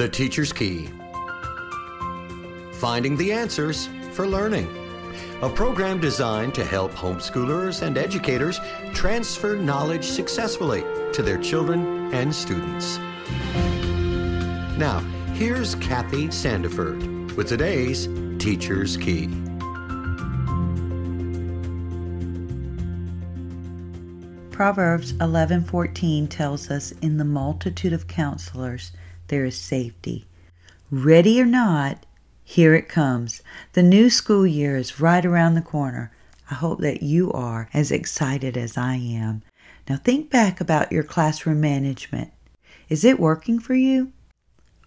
The Teacher's Key Finding the Answers for Learning. A program designed to help homeschoolers and educators transfer knowledge successfully to their children and students. Now, here's Kathy Sandiford with today's Teacher's Key. Proverbs 11:14 tells us in the multitude of counselors there is safety. Ready or not, here it comes. The new school year is right around the corner. I hope that you are as excited as I am. Now think back about your classroom management. Is it working for you?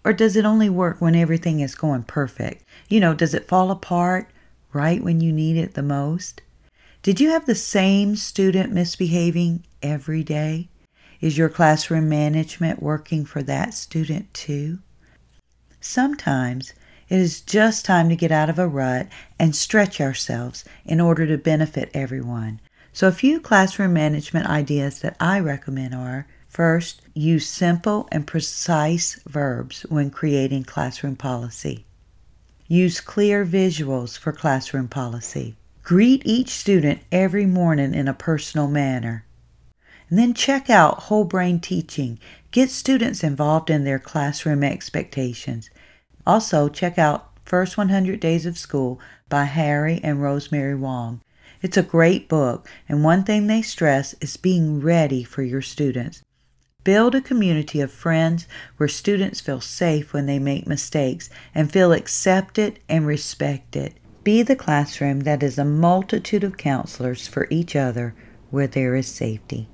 Or does it only work when everything is going perfect? You know, does it fall apart right when you need it the most? Did you have the same student misbehaving every day? Is your classroom management working for that student too? Sometimes it is just time to get out of a rut and stretch ourselves in order to benefit everyone. So, a few classroom management ideas that I recommend are first, use simple and precise verbs when creating classroom policy. Use clear visuals for classroom policy. Greet each student every morning in a personal manner. And then check out whole brain teaching. Get students involved in their classroom expectations. Also, check out First 100 Days of School by Harry and Rosemary Wong. It's a great book, and one thing they stress is being ready for your students. Build a community of friends where students feel safe when they make mistakes and feel accepted and respected. Be the classroom that is a multitude of counselors for each other where there is safety.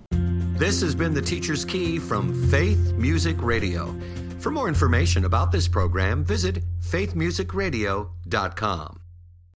This has been the Teacher's Key from Faith Music Radio. For more information about this program, visit faithmusicradio.com.